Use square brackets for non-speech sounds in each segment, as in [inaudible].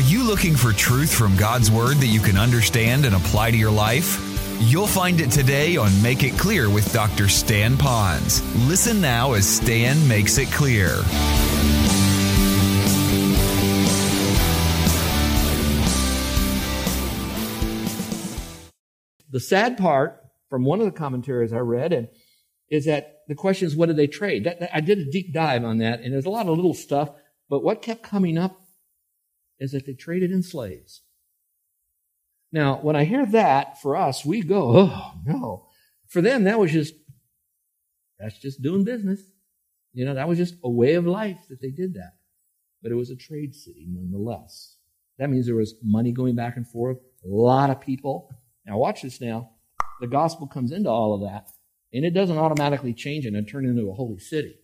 Are you looking for truth from God's Word that you can understand and apply to your life? You'll find it today on Make It Clear with Dr. Stan Ponz. Listen now as Stan makes it clear. The sad part from one of the commentaries I read and is that the question is, what did they trade? That, that, I did a deep dive on that, and there's a lot of little stuff, but what kept coming up is that they traded in slaves. Now, when I hear that, for us, we go, oh, no. For them, that was just, that's just doing business. You know, that was just a way of life that they did that. But it was a trade city nonetheless. That means there was money going back and forth, a lot of people. Now, watch this now. The gospel comes into all of that, and it doesn't automatically change it and turn into a holy city.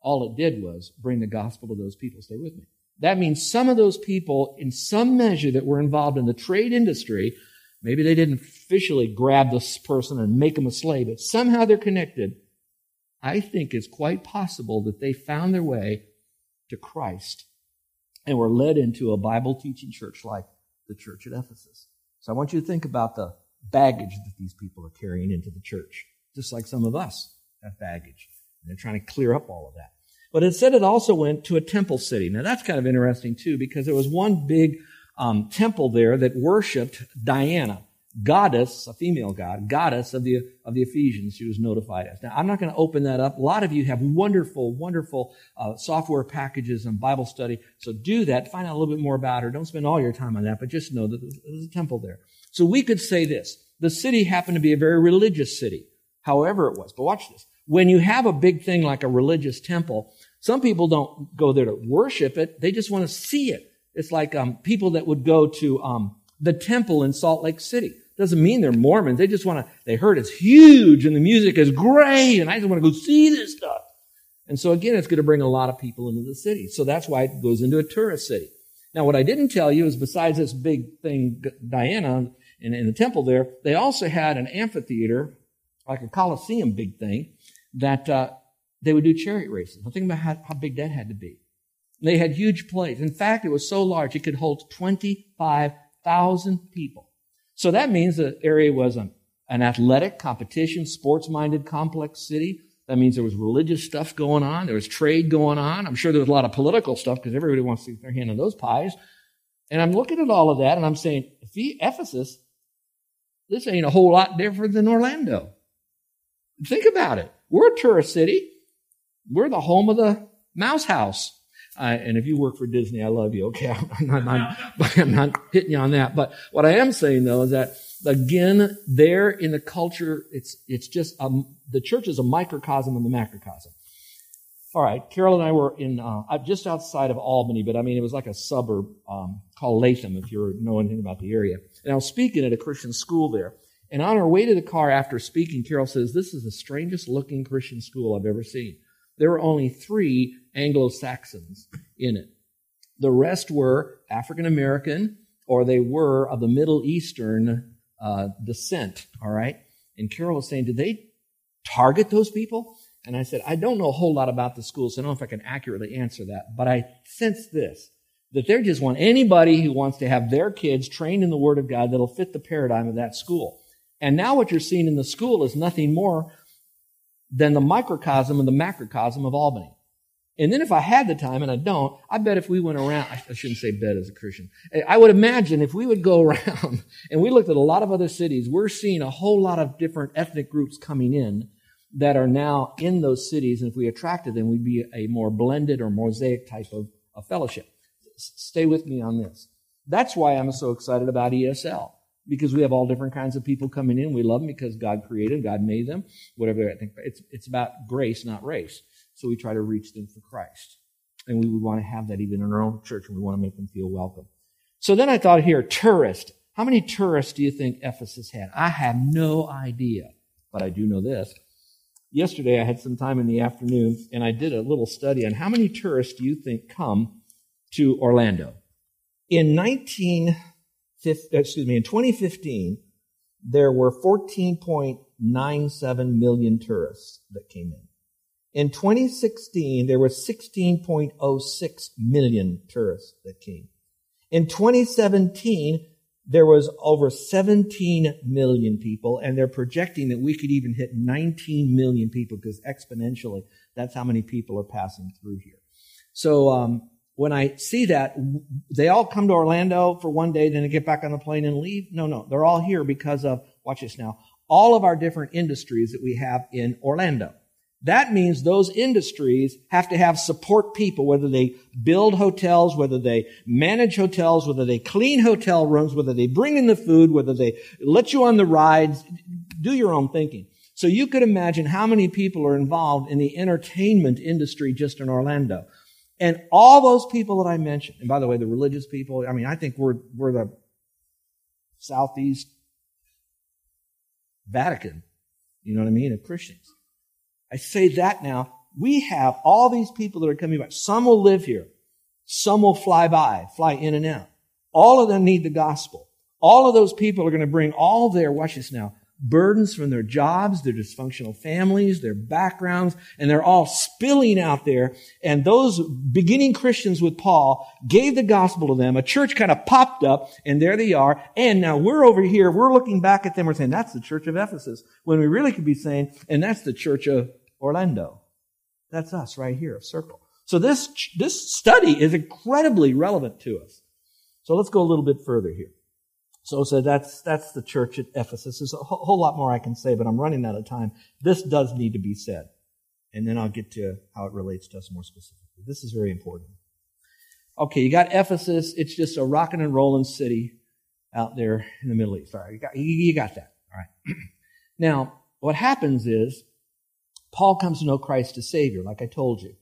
All it did was bring the gospel to those people. Stay with me. That means some of those people, in some measure, that were involved in the trade industry, maybe they didn't officially grab this person and make them a slave, but somehow they're connected. I think it's quite possible that they found their way to Christ and were led into a Bible teaching church like the church at Ephesus. So I want you to think about the baggage that these people are carrying into the church, just like some of us have baggage. And they're trying to clear up all of that. But it said it also went to a temple city. Now that's kind of interesting too, because there was one big um, temple there that worshipped Diana, goddess, a female god, goddess of the of the Ephesians. She was notified as. Now I'm not going to open that up. A lot of you have wonderful, wonderful uh, software packages and Bible study, so do that. Find out a little bit more about her. Don't spend all your time on that, but just know that there's a temple there. So we could say this: the city happened to be a very religious city, however it was. But watch this. When you have a big thing like a religious temple, some people don't go there to worship it. They just want to see it. It's like um, people that would go to um, the temple in Salt Lake City. Doesn't mean they're Mormons. They just want to, they heard it's huge and the music is great and I just want to go see this stuff. And so again, it's going to bring a lot of people into the city. So that's why it goes into a tourist city. Now, what I didn't tell you is besides this big thing, Diana, in, in the temple there, they also had an amphitheater, like a Coliseum big thing, that uh, they would do chariot races. Now think about how, how big that had to be. They had huge plays. In fact, it was so large it could hold 25,000 people. So that means the area was an, an athletic competition, sports-minded complex city. That means there was religious stuff going on. There was trade going on. I'm sure there was a lot of political stuff because everybody wants to get their hand on those pies. And I'm looking at all of that and I'm saying, Ephesus, this ain't a whole lot different than Orlando. Think about it. We're a tourist city. We're the home of the mouse house. Uh, and if you work for Disney, I love you. Okay. [laughs] I'm not, I'm, [laughs] I'm not hitting you on that. But what I am saying though is that again, there in the culture, it's, it's just, um, the church is a microcosm of the macrocosm. All right. Carol and I were in, uh, just outside of Albany, but I mean, it was like a suburb, um, called Latham, if you know anything about the area. And I was speaking at a Christian school there. And on our way to the car after speaking, Carol says, this is the strangest looking Christian school I've ever seen there were only three Anglo Saxons in it. The rest were African American or they were of the Middle Eastern uh, descent, all right? And Carol was saying, did they target those people? And I said, I don't know a whole lot about the school, so I don't know if I can accurately answer that. But I sense this, that they just want anybody who wants to have their kids trained in the Word of God that'll fit the paradigm of that school. And now what you're seeing in the school is nothing more than the microcosm and the macrocosm of Albany. And then if I had the time, and I don't, I bet if we went around, I shouldn't say bet as a Christian. I would imagine if we would go [laughs] around and we looked at a lot of other cities, we're seeing a whole lot of different ethnic groups coming in that are now in those cities. And if we attracted them, we'd be a more blended or mosaic type of, of fellowship. Stay with me on this. That's why I'm so excited about ESL because we have all different kinds of people coming in. We love them because God created, them, God made them, whatever I think. It's, it's about grace, not race. So we try to reach them for Christ. And we would want to have that even in our own church and we want to make them feel welcome. So then I thought here, tourist. How many tourists do you think Ephesus had? I have no idea, but I do know this. Yesterday I had some time in the afternoon and I did a little study on how many tourists do you think come to Orlando? In 19, excuse me, in 2015, there were 14.97 million tourists that came in. In 2016, there were 16.06 million tourists that came. In 2017, there was over 17 million people, and they're projecting that we could even hit 19 million people because exponentially, that's how many people are passing through here. So um, when I see that, they all come to Orlando for one day, then they get back on the plane and leave. No, no, they're all here because of watch this now. All of our different industries that we have in Orlando. That means those industries have to have support people, whether they build hotels, whether they manage hotels, whether they clean hotel rooms, whether they bring in the food, whether they let you on the rides. Do your own thinking. So you could imagine how many people are involved in the entertainment industry just in Orlando. And all those people that I mentioned, and by the way, the religious people, I mean, I think we're, we're the Southeast Vatican, you know what I mean, of Christians. I say that now. We have all these people that are coming back. Some will live here. Some will fly by, fly in and out. All of them need the gospel. All of those people are going to bring all their, watch this now, burdens from their jobs, their dysfunctional families, their backgrounds, and they're all spilling out there. And those beginning Christians with Paul gave the gospel to them. A church kind of popped up, and there they are. And now we're over here, we're looking back at them, we're saying, that's the church of Ephesus. When we really could be saying, and that's the church of Orlando. That's us right here, a Circle. So this, this study is incredibly relevant to us. So let's go a little bit further here. So, so that's, that's the church at Ephesus. There's a whole lot more I can say, but I'm running out of time. This does need to be said. And then I'll get to how it relates to us more specifically. This is very important. Okay, you got Ephesus. It's just a rocking and rolling city out there in the Middle East. All right, you got, you got that. All right. [clears throat] now, what happens is Paul comes to know Christ as Savior, like I told you.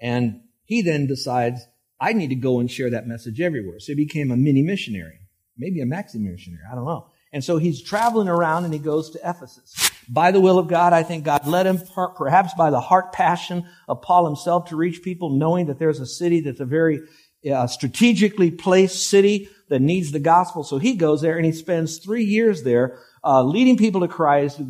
And he then decides, I need to go and share that message everywhere. So he became a mini missionary, maybe a maxi missionary, I don't know. And so he's traveling around and he goes to Ephesus. By the will of God, I think God led him, perhaps by the heart passion of Paul himself to reach people, knowing that there's a city that's a very uh, strategically placed city that needs the gospel. So he goes there and he spends three years there uh, leading people to Christ,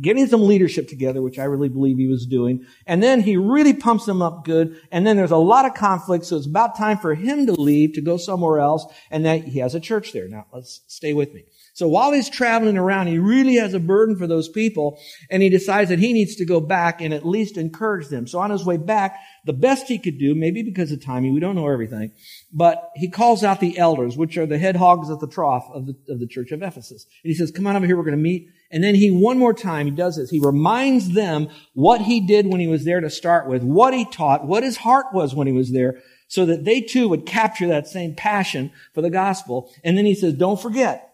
getting some leadership together, which I really believe he was doing. And then he really pumps them up good. And then there's a lot of conflict. So it's about time for him to leave to go somewhere else. And that he has a church there. Now let's stay with me. So while he's traveling around, he really has a burden for those people and he decides that he needs to go back and at least encourage them. So on his way back, the best he could do, maybe because of timing, we don't know everything, but he calls out the elders, which are the head hogs at the trough of the, of the church of Ephesus. And he says, come on over here, we're going to meet. And then he, one more time, he does this. He reminds them what he did when he was there to start with, what he taught, what his heart was when he was there, so that they too would capture that same passion for the gospel. And then he says, don't forget,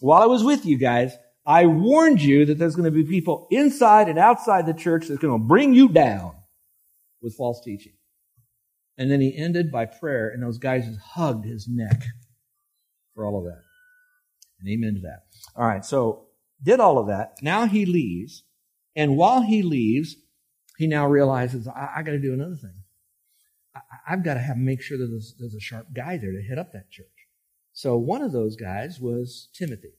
while I was with you guys, I warned you that there's going to be people inside and outside the church that's going to bring you down with false teaching. And then he ended by prayer, and those guys hugged his neck for all of that. And amen to that. All right, so did all of that. Now he leaves, and while he leaves, he now realizes I, I got to do another thing. I, have got to have make sure that there's, there's a sharp guy there to hit up that church. So one of those guys was Timothy.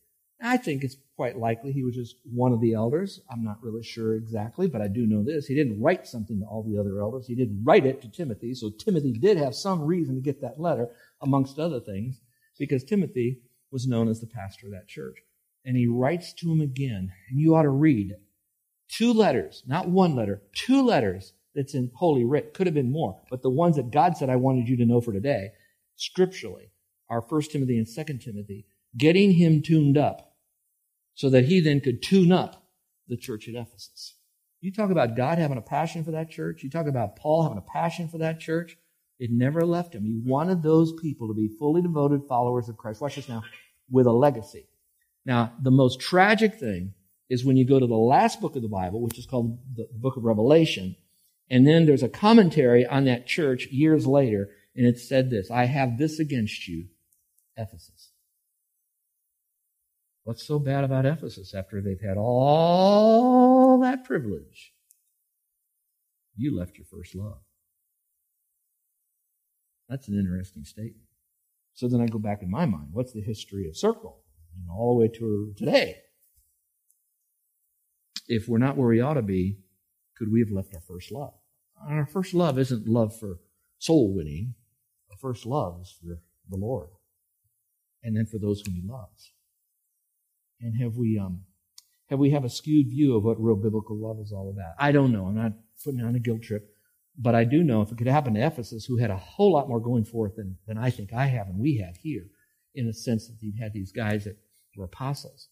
I think it's quite likely he was just one of the elders. I'm not really sure exactly, but I do know this. He didn't write something to all the other elders. He didn't write it to Timothy. So Timothy did have some reason to get that letter, amongst other things, because Timothy was known as the pastor of that church. And he writes to him again, and you ought to read two letters, not one letter, two letters that's in Holy Writ. Could have been more, but the ones that God said I wanted you to know for today, scripturally, are 1 Timothy and 2 Timothy, getting him tuned up so that he then could tune up the church at Ephesus. You talk about God having a passion for that church. You talk about Paul having a passion for that church. It never left him. He wanted those people to be fully devoted followers of Christ. Watch this now, with a legacy. Now, the most tragic thing is when you go to the last book of the Bible, which is called the book of Revelation, and then there's a commentary on that church years later, and it said this I have this against you, Ephesus. What's so bad about Ephesus after they've had all that privilege? You left your first love. That's an interesting statement. So then I go back in my mind. What's the history of Circle? You know, all the way to today. If we're not where we ought to be, could we have left our first love? Our first love isn't love for soul winning. Our first love is for the Lord. And then for those whom he loves. And have we, um, have we have a skewed view of what real biblical love is all about? I don't know. I'm not putting on a guilt trip. But I do know if it could happen to Ephesus, who had a whole lot more going forth than, than I think I have and we have here, in the sense that you had these guys that were apostles.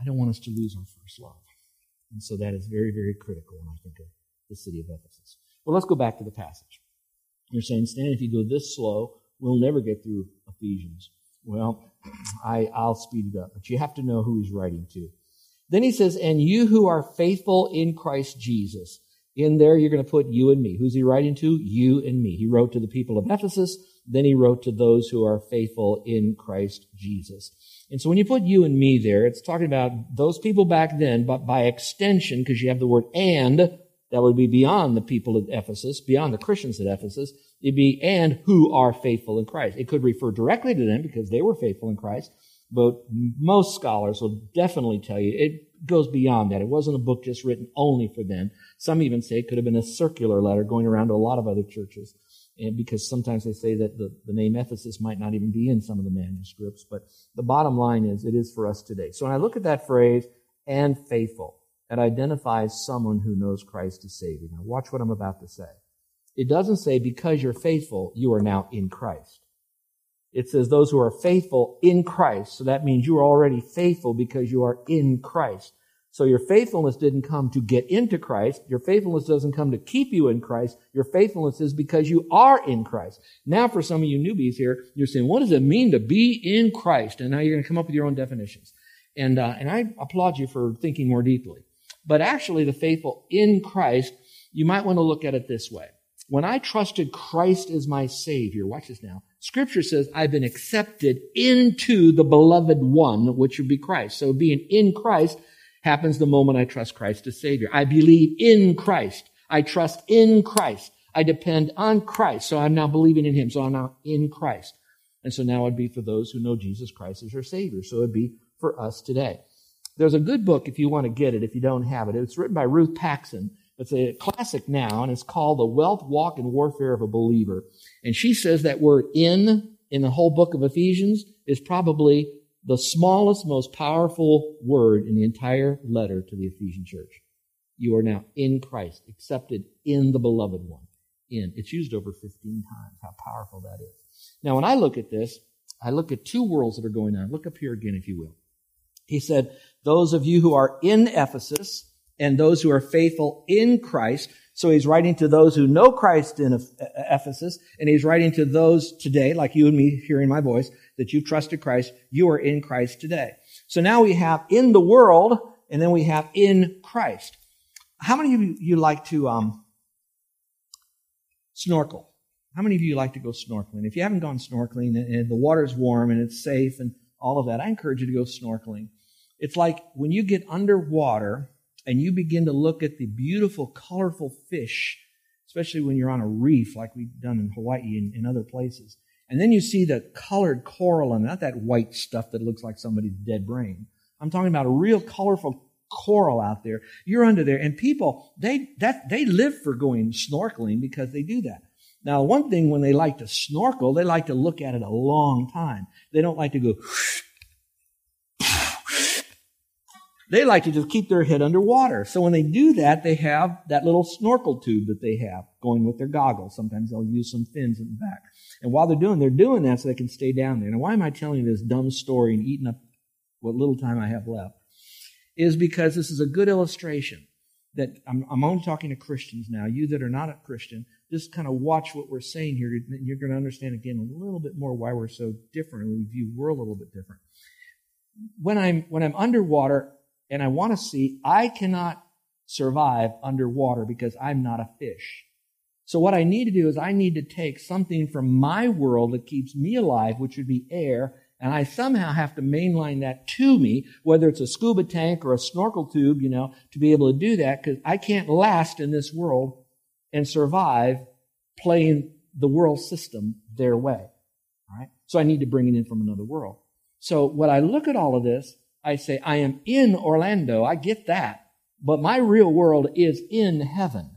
I don't want us to lose our first love. And so that is very, very critical when I think of the city of Ephesus. Well, let's go back to the passage. You're saying, Stan, if you go this slow, we'll never get through Ephesians. Well, I, I'll speed it up, but you have to know who he's writing to. Then he says, and you who are faithful in Christ Jesus. In there, you're going to put you and me. Who's he writing to? You and me. He wrote to the people of Ephesus. Then he wrote to those who are faithful in Christ Jesus. And so when you put you and me there, it's talking about those people back then, but by extension, because you have the word and, that would be beyond the people at Ephesus, beyond the Christians at Ephesus. It'd be and who are faithful in Christ. It could refer directly to them because they were faithful in Christ, but most scholars will definitely tell you it goes beyond that. It wasn't a book just written only for them. Some even say it could have been a circular letter going around to a lot of other churches. And because sometimes they say that the, the name Ephesus might not even be in some of the manuscripts. But the bottom line is it is for us today. So when I look at that phrase, and faithful, it identifies someone who knows Christ as Savior. Now watch what I'm about to say. It doesn't say because you're faithful, you are now in Christ. It says those who are faithful in Christ. So that means you are already faithful because you are in Christ. So your faithfulness didn't come to get into Christ. Your faithfulness doesn't come to keep you in Christ. Your faithfulness is because you are in Christ. Now for some of you newbies here, you're saying, what does it mean to be in Christ? And now you're going to come up with your own definitions. And, uh, and I applaud you for thinking more deeply. But actually the faithful in Christ, you might want to look at it this way. When I trusted Christ as my Savior, watch this now. Scripture says I've been accepted into the beloved one, which would be Christ. So being in Christ happens the moment I trust Christ as Savior. I believe in Christ. I trust in Christ. I depend on Christ. So I'm now believing in Him. So I'm now in Christ. And so now it'd be for those who know Jesus Christ as your Savior. So it'd be for us today. There's a good book if you want to get it, if you don't have it. It's written by Ruth Paxson. It's a classic now, and it's called The Wealth, Walk, and Warfare of a Believer. And she says that word in, in the whole book of Ephesians, is probably the smallest, most powerful word in the entire letter to the Ephesian church. You are now in Christ, accepted in the beloved one. In. It's used over 15 times. How powerful that is. Now, when I look at this, I look at two worlds that are going on. Look up here again, if you will. He said, those of you who are in Ephesus and those who are faithful in Christ. So he's writing to those who know Christ in Ephesus, and he's writing to those today, like you and me hearing my voice, that you trusted Christ, you are in Christ today. So now we have in the world, and then we have in Christ. How many of you like to um, snorkel? How many of you like to go snorkeling? If you haven't gone snorkeling and the water's warm and it's safe and all of that, I encourage you to go snorkeling. It's like when you get underwater and you begin to look at the beautiful, colorful fish, especially when you're on a reef like we've done in Hawaii and, and other places. And then you see the colored coral and not that white stuff that looks like somebody's dead brain. I'm talking about a real colorful coral out there. You're under there and people, they, that, they live for going snorkeling because they do that. Now, one thing when they like to snorkel, they like to look at it a long time. They don't like to go, they like to just keep their head underwater. So when they do that, they have that little snorkel tube that they have going with their goggles. Sometimes they'll use some fins in the back. And while they're doing, they're doing that so they can stay down there. Now, why am I telling you this dumb story and eating up what little time I have left? Is because this is a good illustration that I'm, I'm only talking to Christians now. You that are not a Christian, just kind of watch what we're saying here. And you're going to understand again a little bit more why we're so different and we view world a little bit different. When I'm, when I'm underwater and I want to see, I cannot survive underwater because I'm not a fish. So what I need to do is I need to take something from my world that keeps me alive, which would be air, and I somehow have to mainline that to me, whether it's a scuba tank or a snorkel tube, you know, to be able to do that, because I can't last in this world and survive playing the world system their way. All right? So I need to bring it in from another world. So when I look at all of this, I say, I am in Orlando. I get that. But my real world is in heaven.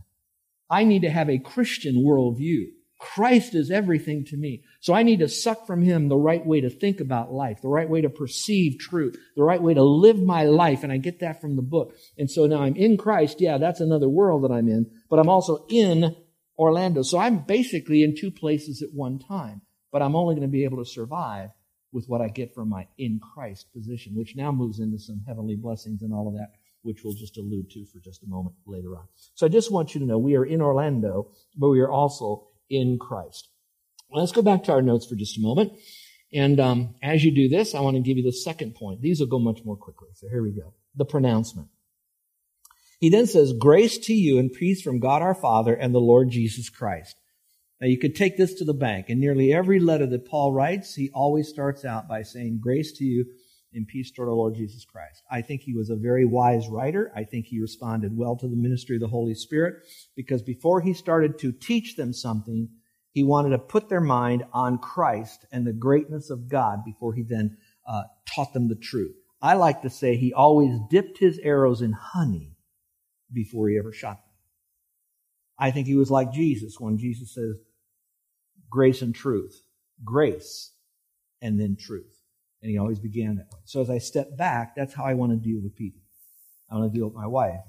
I need to have a Christian worldview. Christ is everything to me. So I need to suck from him the right way to think about life, the right way to perceive truth, the right way to live my life. And I get that from the book. And so now I'm in Christ. Yeah, that's another world that I'm in, but I'm also in Orlando. So I'm basically in two places at one time, but I'm only going to be able to survive with what I get from my in Christ position, which now moves into some heavenly blessings and all of that, which we'll just allude to for just a moment later on. So I just want you to know we are in Orlando, but we are also in Christ. Let's go back to our notes for just a moment. And um, as you do this, I want to give you the second point. These will go much more quickly. So here we go. The pronouncement. He then says, Grace to you and peace from God our Father and the Lord Jesus Christ. Now you could take this to the bank. In nearly every letter that Paul writes, he always starts out by saying, Grace to you and peace toward our Lord Jesus Christ. I think he was a very wise writer. I think he responded well to the ministry of the Holy Spirit because before he started to teach them something, he wanted to put their mind on Christ and the greatness of God before he then uh, taught them the truth. I like to say he always dipped his arrows in honey before he ever shot them. I think he was like Jesus when Jesus says, grace and truth. Grace and then truth. And he always began that way. So as I step back, that's how I want to deal with people. I want to deal with my wife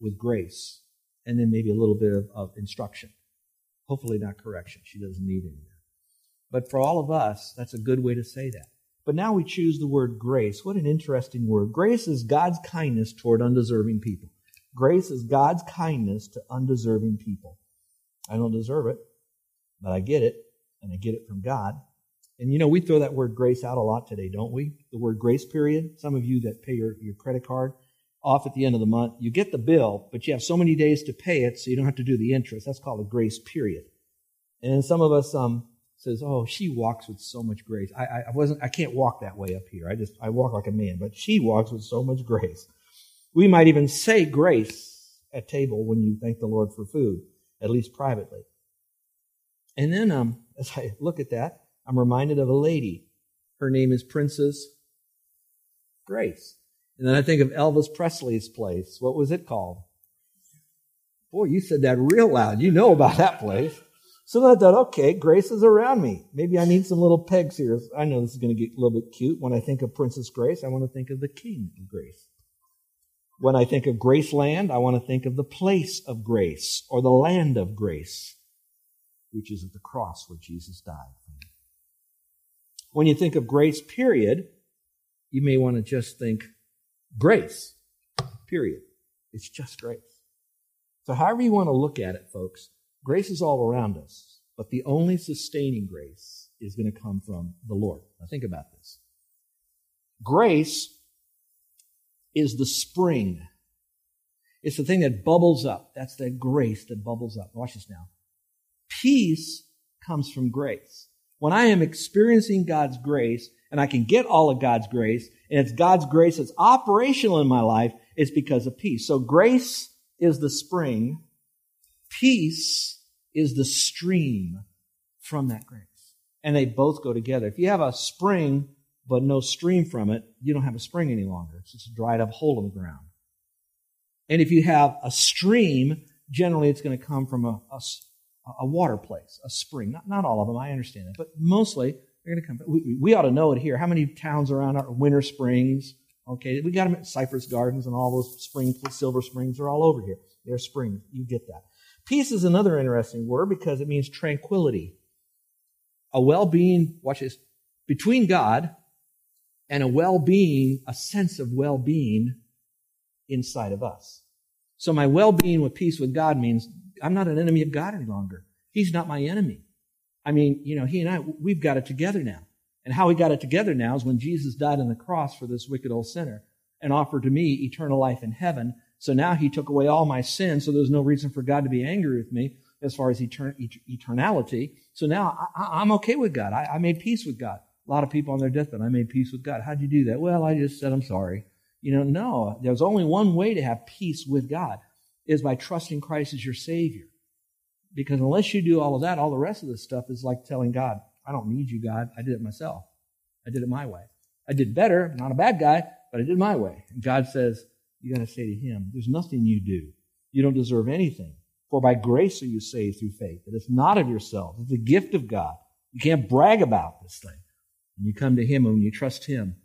with grace and then maybe a little bit of, of instruction. Hopefully not correction. She doesn't need any of that. But for all of us, that's a good way to say that. But now we choose the word grace. What an interesting word. Grace is God's kindness toward undeserving people. Grace is God's kindness to undeserving people. I don't deserve it, but I get it and I get it from God. And you know, we throw that word grace out a lot today, don't we? The word grace period. Some of you that pay your, your credit card off at the end of the month, you get the bill, but you have so many days to pay it, so you don't have to do the interest. That's called a grace period. And some of us um, says, "Oh, she walks with so much grace. I, I, I wasn't. I can't walk that way up here. I just I walk like a man, but she walks with so much grace." We might even say grace at table when you thank the Lord for food, at least privately. And then um, [laughs] as I look at that, I'm reminded of a lady. Her name is Princess Grace. And then I think of Elvis Presley's place. What was it called? Boy, you said that real loud. You know about that place. So then I thought, okay, Grace is around me. Maybe I need some little pegs here. I know this is going to get a little bit cute. When I think of Princess Grace, I want to think of the King of Grace. When I think of Graceland, I want to think of the place of grace or the land of grace which is at the cross where Jesus died. When you think of grace, period, you may want to just think grace, period. It's just grace. So, however you want to look at it, folks, grace is all around us, but the only sustaining grace is going to come from the Lord. Now, think about this. Grace is the spring. It's the thing that bubbles up. That's the grace that bubbles up. Watch this now. Peace comes from grace. When I am experiencing God's grace and I can get all of God's grace and it's God's grace that's operational in my life, it's because of peace. So grace is the spring. Peace is the stream from that grace. And they both go together. If you have a spring but no stream from it, you don't have a spring any longer. It's just a dried up hole in the ground. And if you have a stream, generally it's going to come from a, a, a water place, a spring. Not, not all of them, I understand that, but mostly they're going to come. We, we ought to know it here. How many towns around are winter springs? Okay, we got them at Cypress Gardens and all those springs, silver springs are all over here. They're springs. You get that. Peace is another interesting word because it means tranquility. A well-being, watch this, between God and a well-being, a sense of well-being inside of us. So my well-being with peace with God means I'm not an enemy of God any longer. He's not my enemy. I mean, you know, he and I, we've got it together now. And how we got it together now is when Jesus died on the cross for this wicked old sinner and offered to me eternal life in heaven. So now he took away all my sins, so there's no reason for God to be angry with me as far as etern- eternality. So now I, am okay with God. I, I made peace with God. A lot of people on their deathbed, I made peace with God. How'd you do that? Well, I just said I'm sorry. You know, no, there's only one way to have peace with God is by trusting Christ as your Savior. Because unless you do all of that, all the rest of this stuff is like telling God, I don't need you, God. I did it myself. I did it my way. I did better. I'm not a bad guy, but I did my way. And God says, you got to say to him, there's nothing you do. You don't deserve anything. For by grace are you saved through faith. That It is not of yourself, It's a gift of God. You can't brag about this thing. When you come to Him and when you trust Him,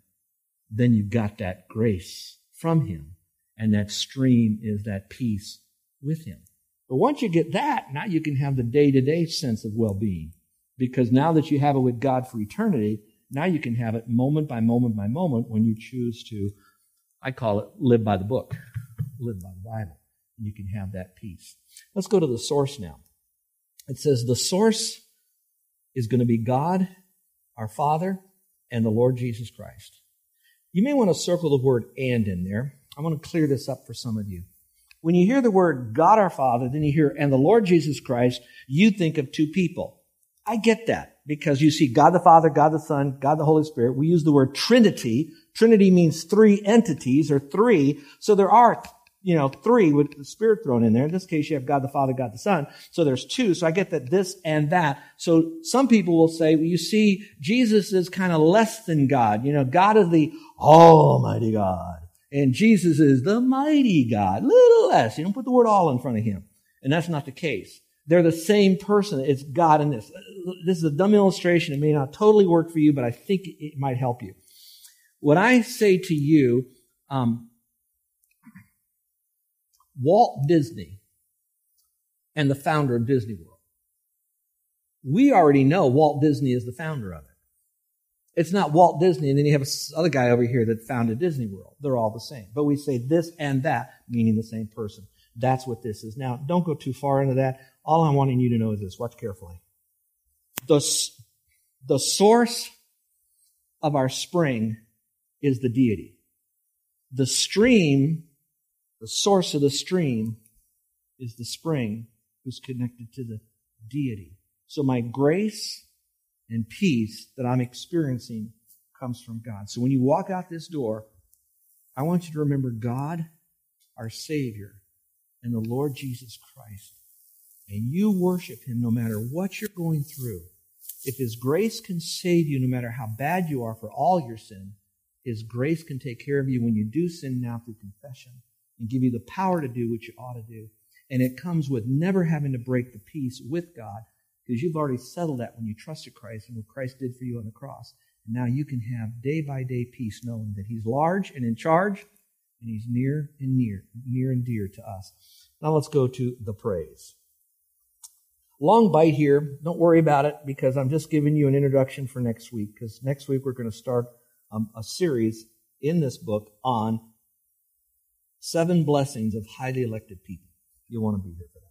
then you've got that grace from Him. And that stream is that peace with Him. But once you get that, now you can have the day to day sense of well being. Because now that you have it with God for eternity, now you can have it moment by moment by moment when you choose to, I call it live by the book, live by the Bible. And you can have that peace. Let's go to the source now. It says the source is going to be God, our Father, and the Lord Jesus Christ. You may want to circle the word and in there. I want to clear this up for some of you. When you hear the word God our Father, then you hear and the Lord Jesus Christ, you think of two people. I get that because you see God the Father, God the Son, God the Holy Spirit. We use the word Trinity. Trinity means three entities or three. So there are, you know, three with the Spirit thrown in there. In this case, you have God the Father, God the Son. So there's two. So I get that this and that. So some people will say, well, you see, Jesus is kind of less than God. You know, God is the Almighty God. And Jesus is the mighty God. Little less. You don't put the word all in front of him. And that's not the case. They're the same person. It's God in this. This is a dumb illustration. It may not totally work for you, but I think it might help you. What I say to you, um, Walt Disney and the founder of Disney World. We already know Walt Disney is the founder of it. It's not Walt Disney, and then you have this other guy over here that founded Disney World. They're all the same. But we say this and that, meaning the same person. That's what this is. Now, don't go too far into that. All I'm wanting you to know is this. Watch carefully. The, the source of our spring is the deity. The stream, the source of the stream is the spring who's connected to the deity. So my grace and peace that I'm experiencing comes from God. So when you walk out this door, I want you to remember God, our Savior, and the Lord Jesus Christ. And you worship Him no matter what you're going through. If His grace can save you no matter how bad you are for all your sin, His grace can take care of you when you do sin now through confession and give you the power to do what you ought to do. And it comes with never having to break the peace with God because you've already settled that when you trusted Christ and what Christ did for you on the cross. And now you can have day by day peace knowing that He's large and in charge and He's near and near, near and dear to us. Now let's go to the praise. Long bite here. Don't worry about it because I'm just giving you an introduction for next week because next week we're going to start um, a series in this book on seven blessings of highly elected people. You want to be here for that.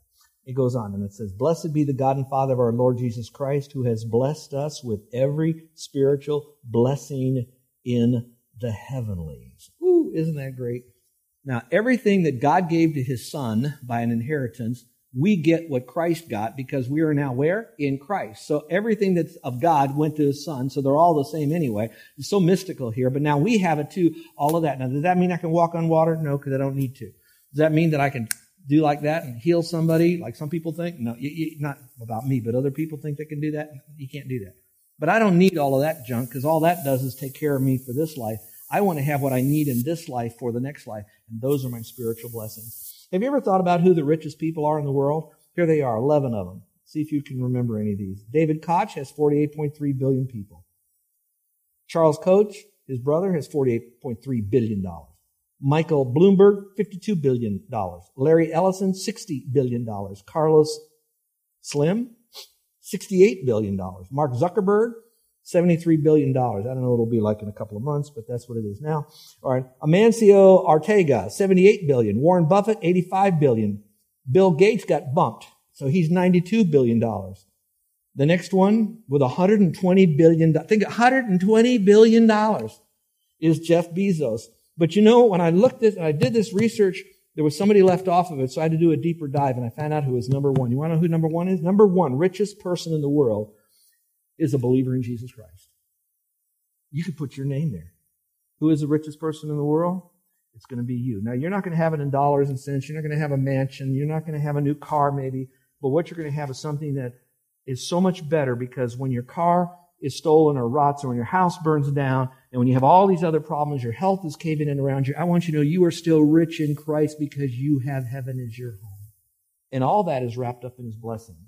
It goes on and it says, Blessed be the God and Father of our Lord Jesus Christ, who has blessed us with every spiritual blessing in the heavenlies. Ooh, isn't that great? Now, everything that God gave to his son by an inheritance, we get what Christ got because we are now where? In Christ. So everything that's of God went to his son, so they're all the same anyway. It's so mystical here, but now we have it too, all of that. Now, does that mean I can walk on water? No, because I don't need to. Does that mean that I can do like that and heal somebody like some people think? No, you, you, not about me, but other people think they can do that. You can't do that. But I don't need all of that junk because all that does is take care of me for this life. I want to have what I need in this life for the next life. And those are my spiritual blessings. Have you ever thought about who the richest people are in the world? Here they are, 11 of them. See if you can remember any of these. David Koch has 48.3 billion people. Charles Koch, his brother, has $48.3 billion. Michael Bloomberg, $52 billion. Larry Ellison, $60 billion. Carlos Slim, $68 billion. Mark Zuckerberg, $73 billion. I don't know what it'll be like in a couple of months, but that's what it is now. All right. Amancio Ortega, 78 billion. Warren Buffett, 85 billion. Bill Gates got bumped. So he's $92 billion. The next one with $120 billion. Think $120 billion is Jeff Bezos. But you know, when I looked at, I did this research, there was somebody left off of it, so I had to do a deeper dive, and I found out who was number one. You want to know who number one is? Number one, richest person in the world, is a believer in Jesus Christ. You could put your name there. Who is the richest person in the world? It's going to be you. Now, you're not going to have it in dollars and cents. You're not going to have a mansion. You're not going to have a new car, maybe. But what you're going to have is something that is so much better because when your car is stolen or rots or when your house burns down and when you have all these other problems, your health is caving in around you, I want you to know you are still rich in Christ because you have heaven as your home. And all that is wrapped up in his blessings.